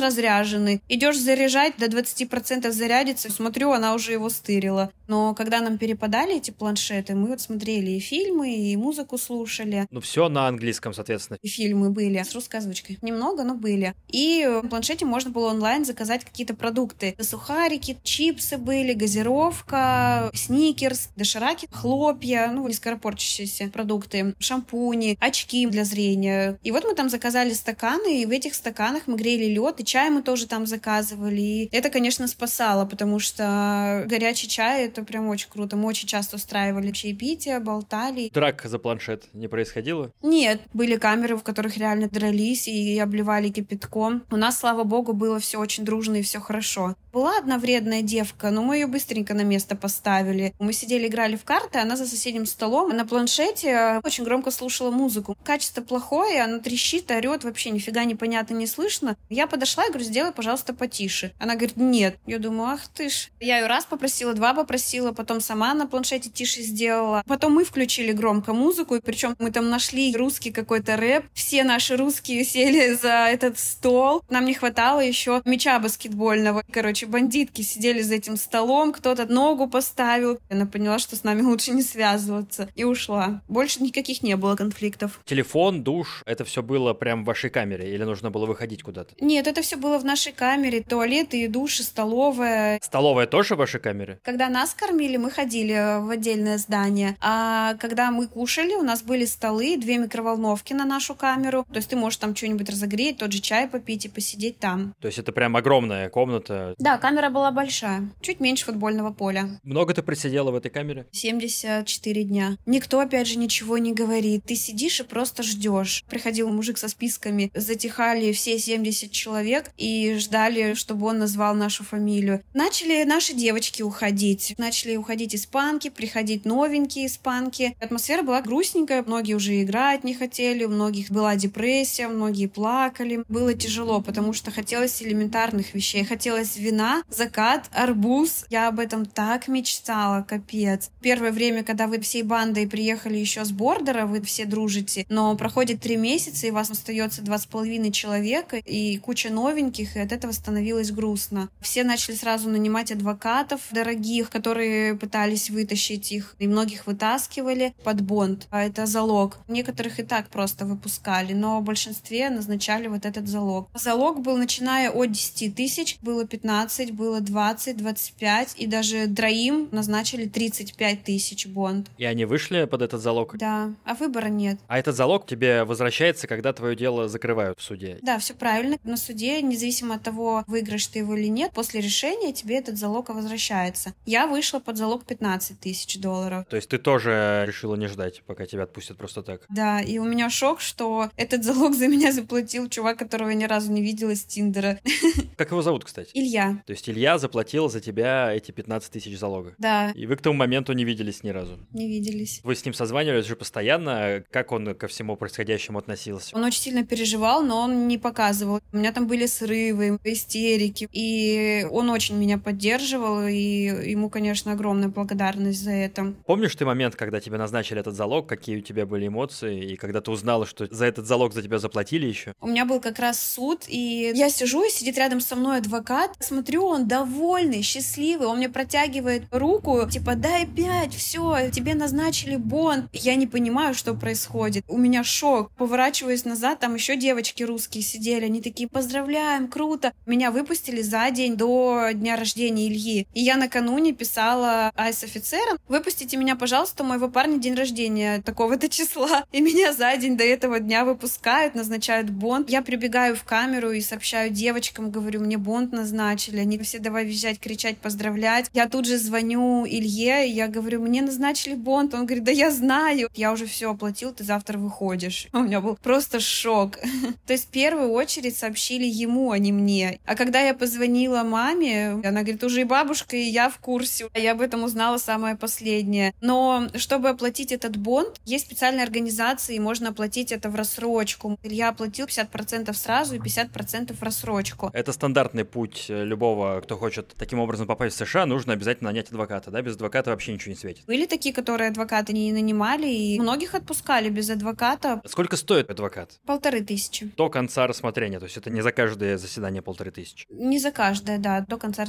разряженный. Идешь заряжать, до 20% зарядится. Смотрю, она уже его стырила. Но когда нам перепадали эти планшеты, мы вот смотрели и фильмы, и музыку слушали. Ну, все на английском, соответственно. И фильмы были с русской озвучкой. Немного, но были. И в планшете можно было онлайн заказать какие-то продукты. Сухарики, чипсы были, газировка, сникерс, дошираки, хлопья, ну, скоропорчащиеся продукты, шампуни, очки для зрения. И вот мы там заказали стаканы, и в этих стаканах мы грели лед, и чай мы тоже там там заказывали. И это, конечно, спасало, потому что горячий чай — это прям очень круто. Мы очень часто устраивали чаепитие, болтали. Драк за планшет не происходило? Нет, были камеры, в которых реально дрались и обливали кипятком. У нас, слава богу, было все очень дружно и все хорошо. Была одна вредная девка, но мы ее быстренько на место поставили. Мы сидели, играли в карты, она за соседним столом на планшете очень громко слушала музыку. Качество плохое, она трещит, орет, вообще нифига непонятно, не слышно. Я подошла и говорю, сделай, пожалуйста, потише. Она говорит, нет. Я думаю, ах ты ж. Я ее раз попросила, два попросила, потом сама на планшете тише сделала. Потом мы включили громко музыку, и причем мы там нашли русский какой-то рэп. Все наши русские сели за этот стол. Нам не хватало еще мяча баскетбольного. Короче, бандитки сидели за этим столом, кто-то ногу поставил. Она поняла, что с нами лучше не связываться, и ушла. Больше никаких не было конфликтов. Телефон, душ, это все было прям в вашей камере, или нужно было выходить куда-то? Нет, это все было в нашей камере. Туалеты и души, столовая. Столовая тоже в вашей камере? Когда нас кормили, мы ходили в отдельное здание. А когда мы кушали, у нас были столы, две микроволновки на нашу камеру. То есть ты можешь там что-нибудь разогреть, тот же чай попить и посидеть там. То есть это прям огромная комната? Да, камера была большая, чуть меньше футбольного поля. Много ты просидела в этой камере? 74 дня. Никто, опять же, ничего не говорит. Ты сидишь и просто ждешь. Приходил мужик со списками, затихали все 70 человек и ждали, чтобы он назвал нашу фамилию. Начали наши девочки уходить. Начали уходить испанки, приходить новенькие испанки. Атмосфера была грустненькая, многие уже играть не хотели, у многих была депрессия, многие плакали. Было тяжело, потому что хотелось элементарных вещей. Хотелось вина, закат, арбуз. Я об этом так мечтала, капец. Первое время, когда вы всей бандой приехали еще с бордера, вы все дружите, но проходит три месяца, и вас остается два с половиной человека, и куча новеньких, и от этого становилось грустно. Все начали сразу нанимать адвокатов дорогих, которые пытались вытащить их, и многих вытаскивали под бонд. А это залог. Некоторых и так просто выпускали, но в большинстве назначали вот этот залог. Залог был, начиная от 10 тысяч, было 15 15, было 20, 25, и даже Драим назначили 35 тысяч бонд. И они вышли под этот залог? Да, а выбора нет. А этот залог тебе возвращается, когда твое дело закрывают в суде? Да, все правильно. На суде, независимо от того, выиграешь ты его или нет, после решения тебе этот залог возвращается. Я вышла под залог 15 тысяч долларов. То есть ты тоже решила не ждать, пока тебя отпустят просто так? Да, и у меня шок, что этот залог за меня заплатил чувак, которого я ни разу не видела с Тиндера. (laughs) Как его зовут, кстати? Илья. То есть Илья заплатил за тебя эти 15 тысяч залога. Да. И вы к тому моменту не виделись ни разу. Не виделись. Вы с ним созванивались же постоянно. Как он ко всему происходящему относился? Он очень сильно переживал, но он не показывал. У меня там были срывы, истерики. И он очень меня поддерживал, и ему, конечно, огромная благодарность за это. Помнишь ты момент, когда тебе назначили этот залог, какие у тебя были эмоции, и когда ты узнала, что за этот залог за тебя заплатили еще? У меня был как раз суд, и я сижу, и сидит рядом со мной адвокат, смотрю, смотрю, он довольный, счастливый, он мне протягивает руку, типа, дай пять, все, тебе назначили бонд. Я не понимаю, что происходит. У меня шок. Поворачиваюсь назад, там еще девочки русские сидели, они такие, поздравляем, круто. Меня выпустили за день до дня рождения Ильи. И я накануне писала айс-офицерам, выпустите меня, пожалуйста, у моего парня день рождения такого-то числа. И меня за день до этого дня выпускают, назначают бонд. Я прибегаю в камеру и сообщаю девочкам, говорю, мне бонд назначили они все давай визжать, кричать, поздравлять. Я тут же звоню Илье, я говорю, мне назначили бонд. Он говорит, да я знаю. Я уже все оплатил, ты завтра выходишь. У меня был просто шок. (laughs) То есть в первую очередь сообщили ему, а не мне. А когда я позвонила маме, она говорит, уже и бабушка, и я в курсе. Я об этом узнала самое последнее. Но чтобы оплатить этот бонд, есть специальные организации, и можно оплатить это в рассрочку. Илья оплатил 50% сразу и 50% в рассрочку. Это стандартный путь любого любого, кто хочет таким образом попасть в США, нужно обязательно нанять адвоката, да? Без адвоката вообще ничего не светит. Были такие, которые адвоката не нанимали, и многих отпускали без адвоката. Сколько стоит адвокат? Полторы тысячи. До конца рассмотрения, то есть это не за каждое заседание полторы тысячи? Не за каждое, да, до конца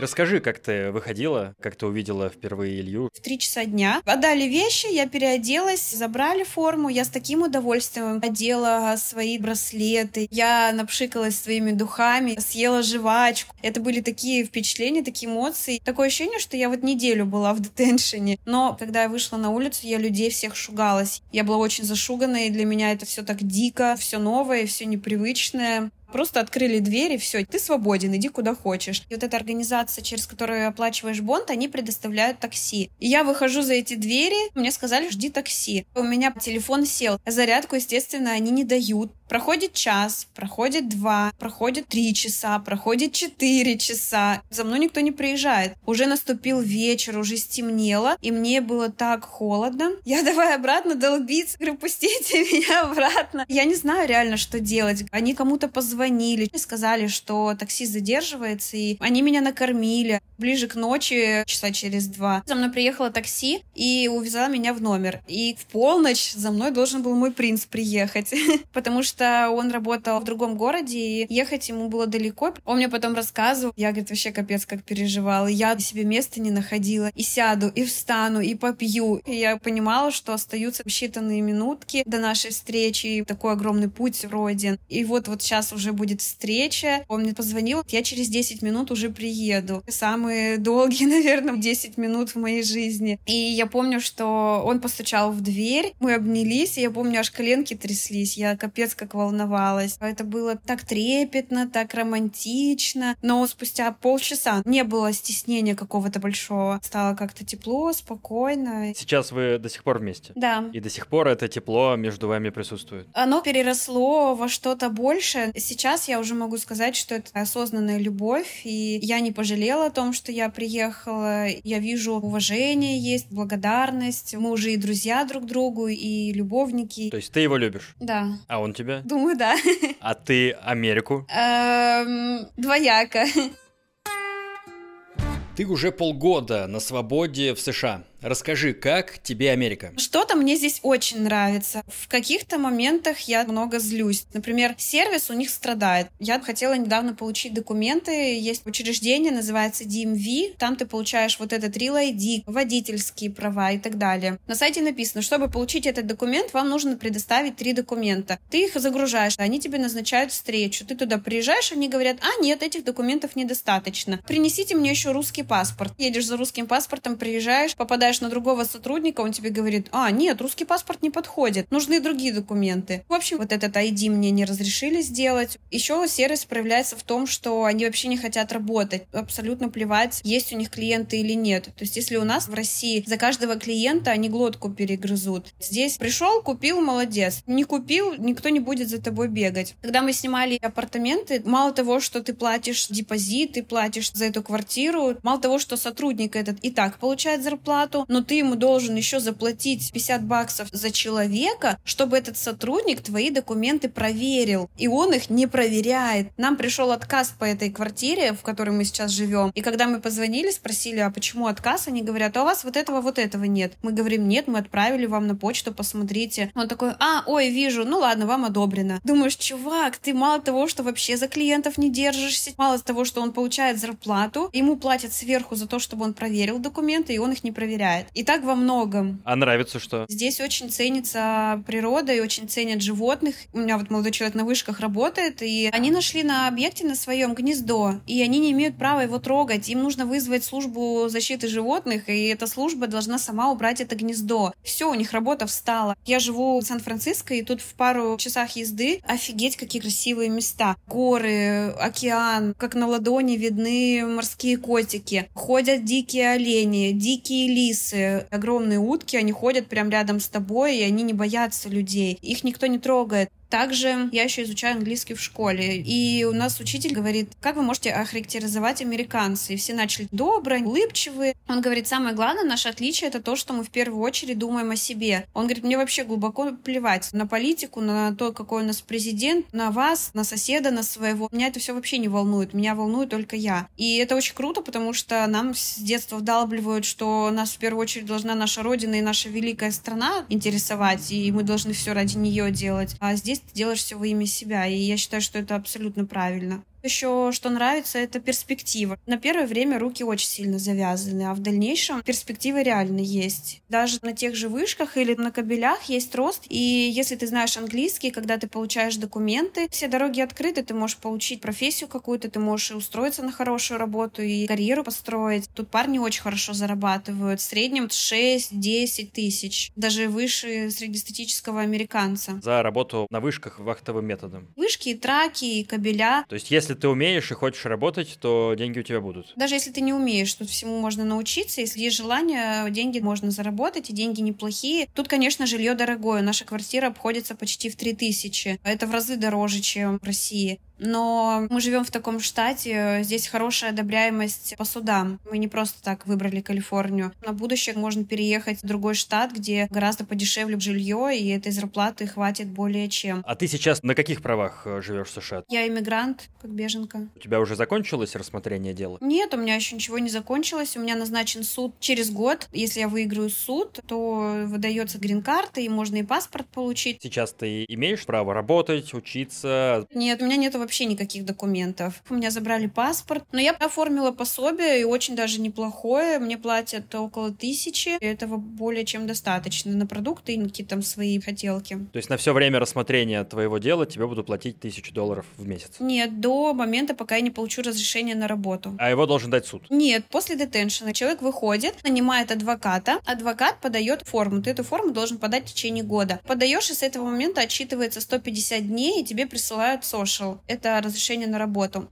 Расскажи, как ты выходила, как ты увидела впервые Илью? В три часа дня отдали вещи, я переоделась, забрали форму, я с таким удовольствием одела свои браслеты, я напшикалась своими духами, съела жвачку. Это были такие впечатления, такие эмоции. Такое ощущение, что я вот неделю была в детеншене. Но когда я вышла на улицу, я людей всех шугалась. Я была очень зашугана, и для меня это все так дико, все новое, все непривычное. Просто открыли двери, все, ты свободен, иди куда хочешь. И вот эта организация, через которую оплачиваешь бонд, они предоставляют такси. И я выхожу за эти двери, мне сказали, жди такси. У меня телефон сел. Зарядку, естественно, они не дают. Проходит час, проходит два, проходит три часа, проходит четыре часа. За мной никто не приезжает. Уже наступил вечер, уже стемнело, и мне было так холодно. Я (laughs) давай обратно долбиться, говорю, пустите (laughs) меня обратно. Я не знаю реально, что делать. Они кому-то позвонили, сказали, что такси задерживается, и они меня накормили. Ближе к ночи, часа через два, за мной приехало такси и увезла меня в номер. И в полночь за мной должен был мой принц приехать, (laughs) потому что он работал в другом городе, и ехать ему было далеко. Он мне потом рассказывал, я, говорит, вообще капец как переживала. Я себе места не находила. И сяду, и встану, и попью. И я понимала, что остаются считанные минутки до нашей встречи, такой огромный путь пройден. И вот вот сейчас уже будет встреча. Он мне позвонил, я через 10 минут уже приеду. Самые долгие, (laughs) наверное, 10 минут в моей жизни. И я помню, что он постучал в дверь, мы обнялись, и я помню, аж коленки тряслись. Я капец как волновалась. Это было так трепетно, так романтично. Но спустя полчаса не было стеснения какого-то большого. Стало как-то тепло, спокойно. Сейчас вы до сих пор вместе? Да. И до сих пор это тепло между вами присутствует? Оно переросло во что-то больше. Сейчас я уже могу сказать, что это осознанная любовь, и я не пожалела о том, что я приехала. Я вижу уважение есть, благодарность. Мы уже и друзья друг другу, и любовники. То есть ты его любишь? Да. А он тебя? Думаю, да. (laughs) А ты Америку? Эм, двояко. Ты уже полгода на свободе в США. Расскажи, как тебе Америка? Что-то мне здесь очень нравится. В каких-то моментах я много злюсь. Например, сервис у них страдает. Я хотела недавно получить документы. Есть учреждение, называется DMV. Там ты получаешь вот этот Real ID, водительские права и так далее. На сайте написано, чтобы получить этот документ, вам нужно предоставить три документа. Ты их загружаешь, они тебе назначают встречу. Ты туда приезжаешь, они говорят, а нет, этих документов недостаточно. Принесите мне еще русский паспорт. Едешь за русским паспортом, приезжаешь, попадаешь попадаешь на другого сотрудника, он тебе говорит, а, нет, русский паспорт не подходит, нужны другие документы. В общем, вот этот ID мне не разрешили сделать. Еще сервис проявляется в том, что они вообще не хотят работать. Абсолютно плевать, есть у них клиенты или нет. То есть, если у нас в России за каждого клиента они глотку перегрызут. Здесь пришел, купил, молодец. Не купил, никто не будет за тобой бегать. Когда мы снимали апартаменты, мало того, что ты платишь депозит, ты платишь за эту квартиру, мало того, что сотрудник этот и так получает зарплату, но ты ему должен еще заплатить 50 баксов за человека, чтобы этот сотрудник твои документы проверил. И он их не проверяет. Нам пришел отказ по этой квартире, в которой мы сейчас живем. И когда мы позвонили, спросили, а почему отказ, они говорят, а у вас вот этого, вот этого нет. Мы говорим, нет, мы отправили вам на почту, посмотрите. Он такой, а, ой, вижу, ну ладно, вам одобрено. Думаешь, чувак, ты мало того, что вообще за клиентов не держишься, мало того, что он получает зарплату, ему платят сверху за то, чтобы он проверил документы, и он их не проверяет впечатляет. И так во многом. А нравится что? Здесь очень ценится природа и очень ценят животных. У меня вот молодой человек на вышках работает, и они нашли на объекте на своем гнездо, и они не имеют права его трогать. Им нужно вызвать службу защиты животных, и эта служба должна сама убрать это гнездо. Все, у них работа встала. Я живу в Сан-Франциско, и тут в пару часах езды офигеть, какие красивые места. Горы, океан, как на ладони видны морские котики. Ходят дикие олени, дикие лисы, лисы, огромные утки, они ходят прям рядом с тобой, и они не боятся людей. Их никто не трогает. Также я еще изучаю английский в школе, и у нас учитель говорит, как вы можете охарактеризовать американцы? И все начали добрые, улыбчивые. Он говорит, самое главное, наше отличие это то, что мы в первую очередь думаем о себе. Он говорит, мне вообще глубоко плевать на политику, на то, какой у нас президент, на вас, на соседа, на своего. Меня это все вообще не волнует, меня волнует только я. И это очень круто, потому что нам с детства вдалбливают, что нас в первую очередь должна наша родина и наша великая страна интересовать, и мы должны все ради нее делать. А здесь ты делаешь все во имя себя, и я считаю, что это абсолютно правильно. Еще что нравится, это перспектива. На первое время руки очень сильно завязаны, а в дальнейшем перспективы реально есть. Даже на тех же вышках или на кабелях есть рост, и если ты знаешь английский, когда ты получаешь документы, все дороги открыты, ты можешь получить профессию какую-то, ты можешь устроиться на хорошую работу и карьеру построить. Тут парни очень хорошо зарабатывают. В среднем 6-10 тысяч. Даже выше среднестатического американца. За работу на вышках вахтовым методом. Вышки, и траки, и кабеля. То есть, если ты умеешь и хочешь работать, то деньги у тебя будут. Даже если ты не умеешь, тут всему можно научиться. Если есть желание, деньги можно заработать, и деньги неплохие. Тут, конечно, жилье дорогое. Наша квартира обходится почти в 3000. Это в разы дороже, чем в России но мы живем в таком штате, здесь хорошая одобряемость по судам. Мы не просто так выбрали Калифорнию. На будущее можно переехать в другой штат, где гораздо подешевле жилье, и этой зарплаты хватит более чем. А ты сейчас на каких правах э, живешь в США? Я иммигрант, как беженка. У тебя уже закончилось рассмотрение дела? Нет, у меня еще ничего не закончилось. У меня назначен суд через год. Если я выиграю суд, то выдается грин-карта, и можно и паспорт получить. Сейчас ты имеешь право работать, учиться? Нет, у меня нет вообще никаких документов. У меня забрали паспорт, но я оформила пособие, и очень даже неплохое. Мне платят около тысячи. И этого более чем достаточно на продукты и на какие-то там свои хотелки. То есть на все время рассмотрения твоего дела тебе будут платить тысячу долларов в месяц? Нет, до момента, пока я не получу разрешение на работу. А его должен дать суд? Нет, после детеншена человек выходит, нанимает адвоката, адвокат подает форму. Ты эту форму должен подать в течение года. Подаешь, и с этого момента отчитывается 150 дней, и тебе присылают social. Это это разрешение на работу.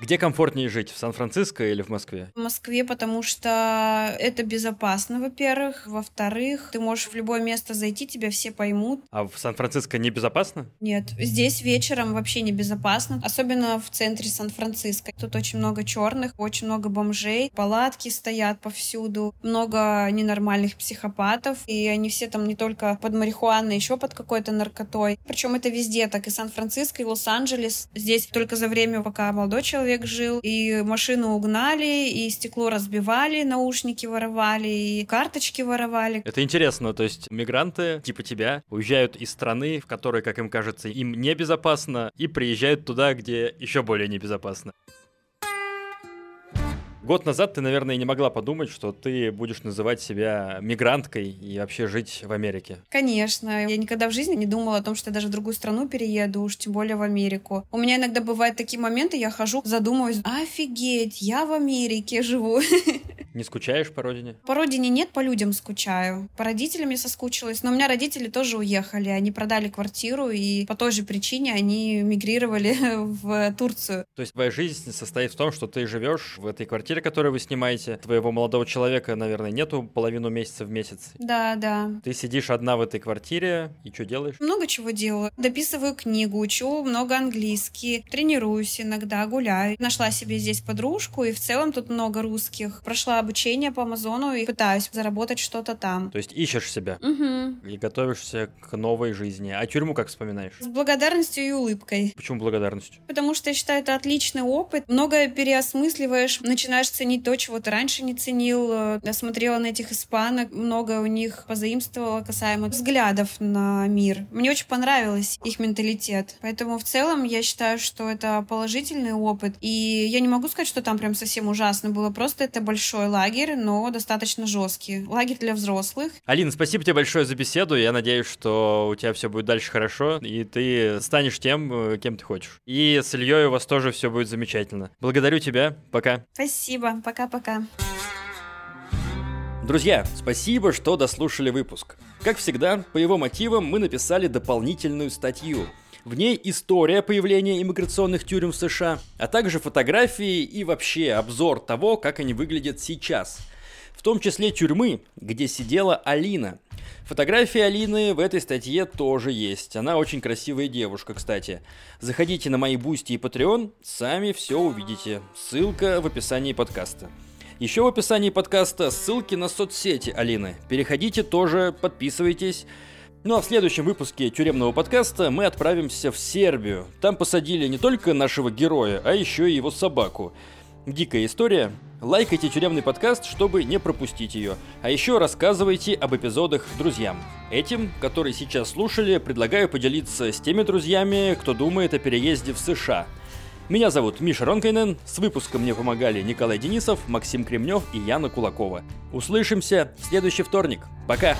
Где комфортнее жить, в Сан-Франциско или в Москве? В Москве, потому что это безопасно, во-первых. Во-вторых, ты можешь в любое место зайти, тебя все поймут. А в Сан-Франциско небезопасно? Нет, здесь вечером вообще небезопасно, особенно в центре Сан-Франциско. Тут очень много черных, очень много бомжей, палатки стоят повсюду, много ненормальных психопатов, и они все там не только под марихуаной, еще под какой-то наркотой. Причем это везде, так и Сан-Франциско, и Лос-Анджелес. Здесь только за время, пока молодой человек человек жил, и машину угнали, и стекло разбивали, наушники воровали, и карточки воровали. Это интересно, то есть мигранты типа тебя уезжают из страны, в которой, как им кажется, им небезопасно, и приезжают туда, где еще более небезопасно. Год назад ты, наверное, не могла подумать, что ты будешь называть себя мигранткой и вообще жить в Америке. Конечно. Я никогда в жизни не думала о том, что я даже в другую страну перееду, уж тем более в Америку. У меня иногда бывают такие моменты, я хожу, задумываюсь, офигеть, я в Америке живу. (laughs) Не скучаешь по родине? По родине нет, по людям скучаю. По родителям я соскучилась. Но у меня родители тоже уехали. Они продали квартиру, и по той же причине они мигрировали (laughs) в Турцию. То есть твоя жизнь состоит в том, что ты живешь в этой квартире, квартире, которую вы снимаете, твоего молодого человека, наверное, нету половину месяца в месяц. Да, да. Ты сидишь одна в этой квартире и что делаешь? Много чего делаю. Дописываю книгу, учу много английский, тренируюсь иногда, гуляю. Нашла себе здесь подружку, и в целом тут много русских. Прошла обучение по Амазону и пытаюсь заработать что-то там. То есть ищешь себя угу. и готовишься к новой жизни. А тюрьму как вспоминаешь? С благодарностью и улыбкой. Почему благодарностью? Потому что я считаю, это отличный опыт. Многое переосмысливаешь, начинаешь начинаешь ценить то, чего ты раньше не ценил. Я смотрела на этих испанок, много у них позаимствовала касаемо взглядов на мир. Мне очень понравилось их менталитет. Поэтому в целом я считаю, что это положительный опыт. И я не могу сказать, что там прям совсем ужасно было. Просто это большой лагерь, но достаточно жесткий. Лагерь для взрослых. Алина, спасибо тебе большое за беседу. Я надеюсь, что у тебя все будет дальше хорошо, и ты станешь тем, э, кем ты хочешь. И с Ильей у вас тоже все будет замечательно. Благодарю тебя. Пока. Спасибо. Спасибо. Пока-пока. Друзья, спасибо, что дослушали выпуск. Как всегда, по его мотивам мы написали дополнительную статью. В ней история появления иммиграционных тюрем в США, а также фотографии и вообще обзор того, как они выглядят сейчас. В том числе тюрьмы, где сидела Алина. Фотография Алины в этой статье тоже есть. Она очень красивая девушка, кстати. Заходите на мои Boosty и Patreon, сами все увидите. Ссылка в описании подкаста. Еще в описании подкаста ссылки на соцсети Алины. Переходите тоже, подписывайтесь. Ну а в следующем выпуске тюремного подкаста мы отправимся в Сербию. Там посадили не только нашего героя, а еще и его собаку. Дикая история. Лайкайте тюремный подкаст, чтобы не пропустить ее. А еще рассказывайте об эпизодах друзьям. Этим, которые сейчас слушали, предлагаю поделиться с теми друзьями, кто думает о переезде в США. Меня зовут Миша Ронкайнен, с выпуском мне помогали Николай Денисов, Максим Кремнев и Яна Кулакова. Услышимся в следующий вторник. Пока!